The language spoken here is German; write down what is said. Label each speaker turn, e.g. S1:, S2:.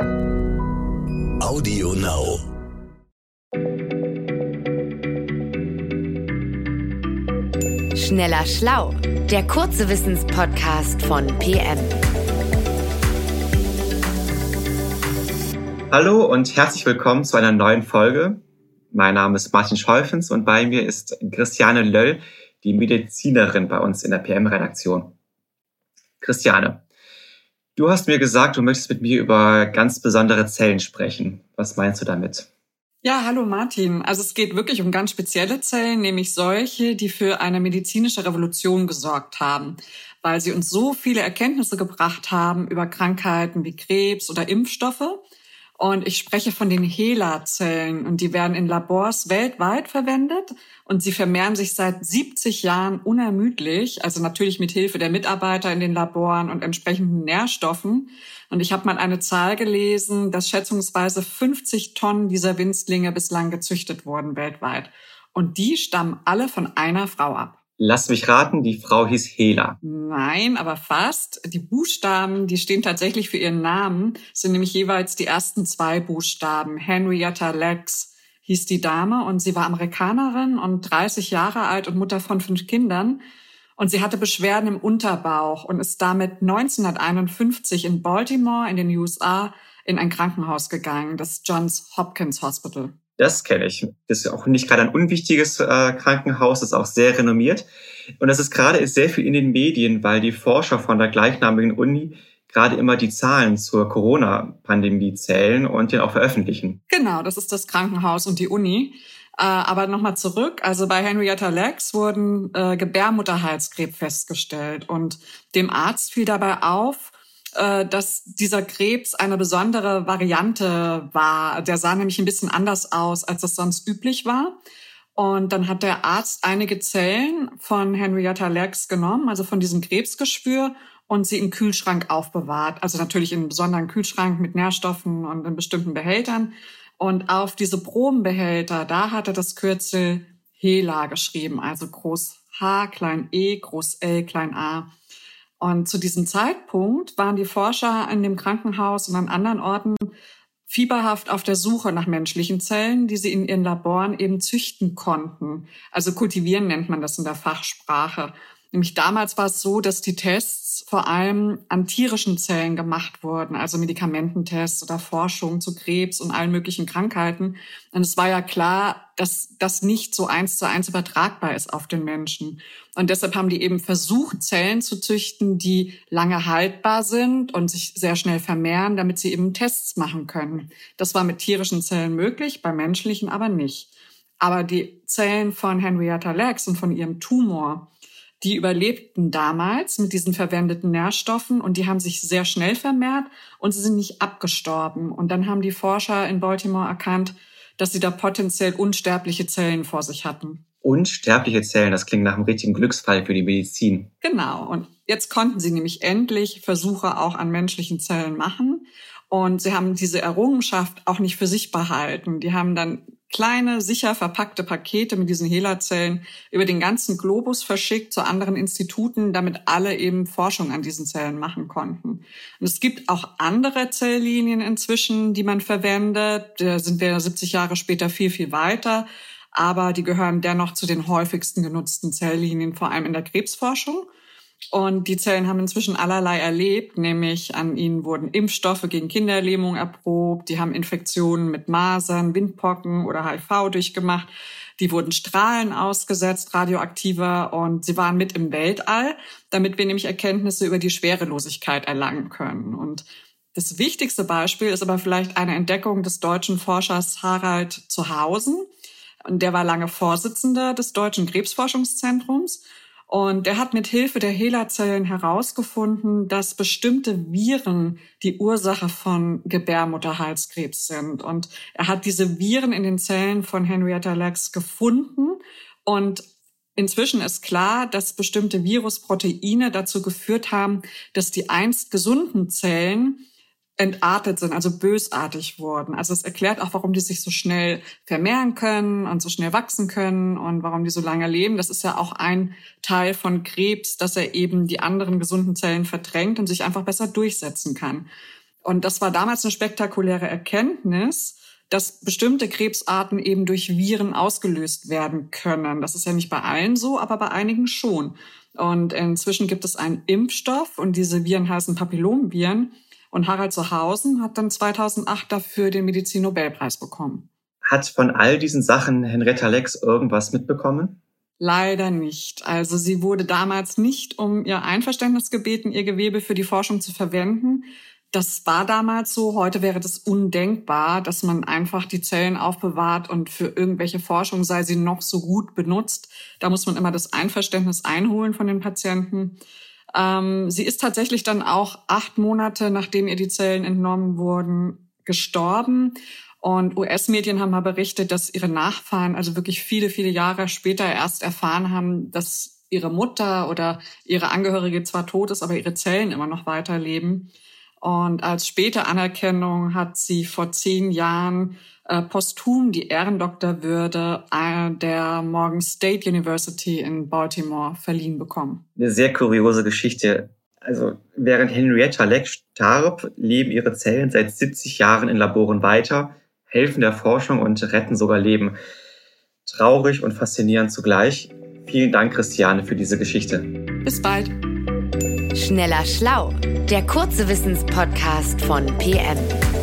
S1: Audio Now.
S2: Schneller Schlau, der kurze Wissenspodcast von PM.
S3: Hallo und herzlich willkommen zu einer neuen Folge. Mein Name ist Martin Scholfens und bei mir ist Christiane Löll, die Medizinerin bei uns in der PM-Redaktion. Christiane, du hast mir gesagt, du möchtest mit mir über ganz besondere Zellen sprechen. Was meinst du damit?
S4: Ja, hallo Martin. Also es geht wirklich um ganz spezielle Zellen, nämlich solche, die für eine medizinische Revolution gesorgt haben, weil sie uns so viele Erkenntnisse gebracht haben über Krankheiten wie Krebs oder Impfstoffe und ich spreche von den HeLa-Zellen und die werden in Labors weltweit verwendet und sie vermehren sich seit 70 Jahren unermüdlich, also natürlich mit Hilfe der Mitarbeiter in den Laboren und entsprechenden Nährstoffen. Und ich habe mal eine Zahl gelesen, dass schätzungsweise 50 Tonnen dieser Winzlinge bislang gezüchtet wurden weltweit. Und die stammen alle von einer Frau ab.
S3: Lass mich raten, die Frau hieß Hela.
S4: Nein, aber fast. Die Buchstaben, die stehen tatsächlich für ihren Namen, sind nämlich jeweils die ersten zwei Buchstaben. Henrietta Lex hieß die Dame und sie war Amerikanerin und 30 Jahre alt und Mutter von fünf Kindern. Und sie hatte Beschwerden im Unterbauch und ist damit 1951 in Baltimore in den USA in ein Krankenhaus gegangen, das Johns Hopkins Hospital.
S3: Das kenne ich. Das ist auch nicht gerade ein unwichtiges äh, Krankenhaus, das ist auch sehr renommiert. Und das ist gerade sehr viel in den Medien, weil die Forscher von der gleichnamigen Uni gerade immer die Zahlen zur Corona-Pandemie zählen und den auch veröffentlichen.
S4: Genau, das ist das Krankenhaus und die Uni. Äh, aber nochmal zurück. Also bei Henrietta Lex wurden äh, Gebärmutterhalskrebs festgestellt und dem Arzt fiel dabei auf, dass dieser Krebs eine besondere Variante war. Der sah nämlich ein bisschen anders aus, als das sonst üblich war. Und dann hat der Arzt einige Zellen von Henrietta Lacks genommen, also von diesem Krebsgeschwür, und sie im Kühlschrank aufbewahrt. Also natürlich in einem besonderen Kühlschrank mit Nährstoffen und in bestimmten Behältern. Und auf diese Probenbehälter, da hat er das Kürzel HeLa geschrieben, also groß H, klein e, groß L, klein a. Und zu diesem Zeitpunkt waren die Forscher in dem Krankenhaus und an anderen Orten fieberhaft auf der Suche nach menschlichen Zellen, die sie in ihren Laboren eben züchten konnten. Also kultivieren nennt man das in der Fachsprache. Nämlich damals war es so, dass die Tests vor allem an tierischen Zellen gemacht wurden, also Medikamententests oder Forschung zu Krebs und allen möglichen Krankheiten. Und es war ja klar, dass das nicht so eins zu eins übertragbar ist auf den Menschen. Und deshalb haben die eben versucht, Zellen zu züchten, die lange haltbar sind und sich sehr schnell vermehren, damit sie eben Tests machen können. Das war mit tierischen Zellen möglich, bei menschlichen aber nicht. Aber die Zellen von Henrietta Lacks und von ihrem Tumor, die überlebten damals mit diesen verwendeten Nährstoffen und die haben sich sehr schnell vermehrt und sie sind nicht abgestorben. Und dann haben die Forscher in Baltimore erkannt, dass sie da potenziell unsterbliche Zellen vor sich hatten.
S3: Unsterbliche Zellen, das klingt nach einem richtigen Glücksfall für die Medizin.
S4: Genau. Und jetzt konnten sie nämlich endlich Versuche auch an menschlichen Zellen machen. Und sie haben diese Errungenschaft auch nicht für sich behalten. Die haben dann kleine, sicher verpackte Pakete mit diesen HeLa-Zellen über den ganzen Globus verschickt zu anderen Instituten, damit alle eben Forschung an diesen Zellen machen konnten. Und es gibt auch andere Zelllinien inzwischen, die man verwendet. Da sind wir 70 Jahre später viel, viel weiter. Aber die gehören dennoch zu den häufigsten genutzten Zelllinien, vor allem in der Krebsforschung. Und die Zellen haben inzwischen allerlei erlebt, nämlich an ihnen wurden Impfstoffe gegen Kinderlähmung erprobt, die haben Infektionen mit Masern, Windpocken oder HIV durchgemacht, die wurden Strahlen ausgesetzt, radioaktiver, und sie waren mit im Weltall, damit wir nämlich Erkenntnisse über die Schwerelosigkeit erlangen können. Und das wichtigste Beispiel ist aber vielleicht eine Entdeckung des deutschen Forschers Harald Zuhausen. Und der war lange Vorsitzender des Deutschen Krebsforschungszentrums und er hat mit Hilfe der HeLa-Zellen herausgefunden, dass bestimmte Viren die Ursache von Gebärmutterhalskrebs sind. Und er hat diese Viren in den Zellen von Henrietta Lacks gefunden. Und inzwischen ist klar, dass bestimmte Virusproteine dazu geführt haben, dass die einst gesunden Zellen entartet sind, also bösartig wurden. Also es erklärt auch, warum die sich so schnell vermehren können und so schnell wachsen können und warum die so lange leben. Das ist ja auch ein Teil von Krebs, dass er eben die anderen gesunden Zellen verdrängt und sich einfach besser durchsetzen kann. Und das war damals eine spektakuläre Erkenntnis, dass bestimmte Krebsarten eben durch Viren ausgelöst werden können. Das ist ja nicht bei allen so, aber bei einigen schon. Und inzwischen gibt es einen Impfstoff und diese Viren heißen Papillomviren. Und Harald Zuhausen hat dann 2008 dafür den Medizin-Nobelpreis bekommen.
S3: Hat von all diesen Sachen Henrietta Lex irgendwas mitbekommen?
S4: Leider nicht. Also sie wurde damals nicht um ihr Einverständnis gebeten, ihr Gewebe für die Forschung zu verwenden. Das war damals so. Heute wäre das undenkbar, dass man einfach die Zellen aufbewahrt und für irgendwelche Forschung, sei sie noch so gut benutzt. Da muss man immer das Einverständnis einholen von den Patienten. Ähm, sie ist tatsächlich dann auch acht Monate, nachdem ihr die Zellen entnommen wurden, gestorben. Und US-Medien haben mal berichtet, dass ihre Nachfahren also wirklich viele, viele Jahre später erst erfahren haben, dass ihre Mutter oder ihre Angehörige zwar tot ist, aber ihre Zellen immer noch weiterleben. Und als späte Anerkennung hat sie vor zehn Jahren äh, posthum die Ehrendoktorwürde der Morgan State University in Baltimore verliehen bekommen.
S3: Eine sehr kuriose Geschichte. Also während Henrietta Leck starb, leben ihre Zellen seit 70 Jahren in Laboren weiter, helfen der Forschung und retten sogar Leben. Traurig und faszinierend zugleich. Vielen Dank, Christiane, für diese Geschichte.
S4: Bis bald.
S2: Schneller Schlau, der kurze Wissenspodcast von PM.